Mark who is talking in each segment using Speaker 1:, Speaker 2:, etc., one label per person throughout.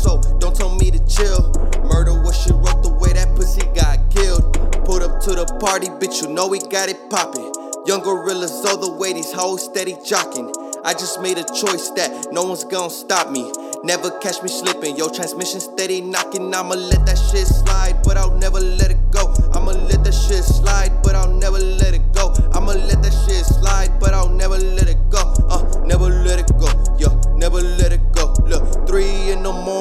Speaker 1: so don't tell me to chill. Murder what she wrote the way that pussy got killed. Pulled up to the party, bitch, you know we got it poppin'. Young gorillas all the way, these hoes steady jockin'. I just made a choice that no one's gonna stop me. Never catch me slipping, yo, transmission steady knocking. I'ma let that shit slide, but I'll never let it go. I'ma let that shit slide, but I'll never let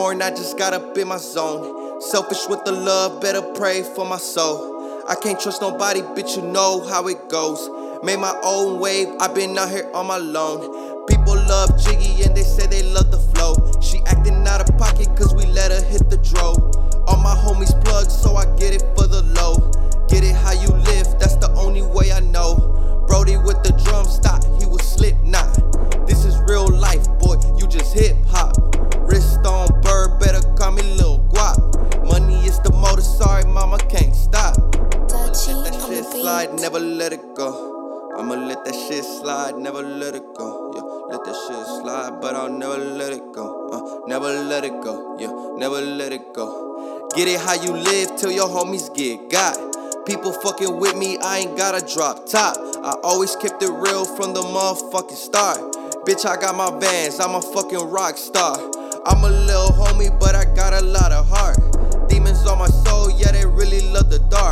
Speaker 1: I just got up in my zone. Selfish with the love, better pray for my soul. I can't trust nobody, bitch, you know how it goes. Made my own wave, i been out here on my loan. People love Jiggy and they say they love the flow. She acting out of pocket cause we let her hit the dro. All my homies plugged, so I get it for the low. Get it how you live, that's the only way I know. Brody with the drum stop, slide, never let it go. I'ma let that shit slide, never let it go. Yeah, let that shit slide, but I'll never let it go. Uh, never let it go. Yeah, never let it go. Get it how you live till your homies get got. People fucking with me, I ain't gotta drop top. I always kept it real from the motherfucking start. Bitch, I got my vans, I'm a fucking rock star. I'm a little homie, but I got a lot of heart. Demons on my soul, yeah, they really love the dark.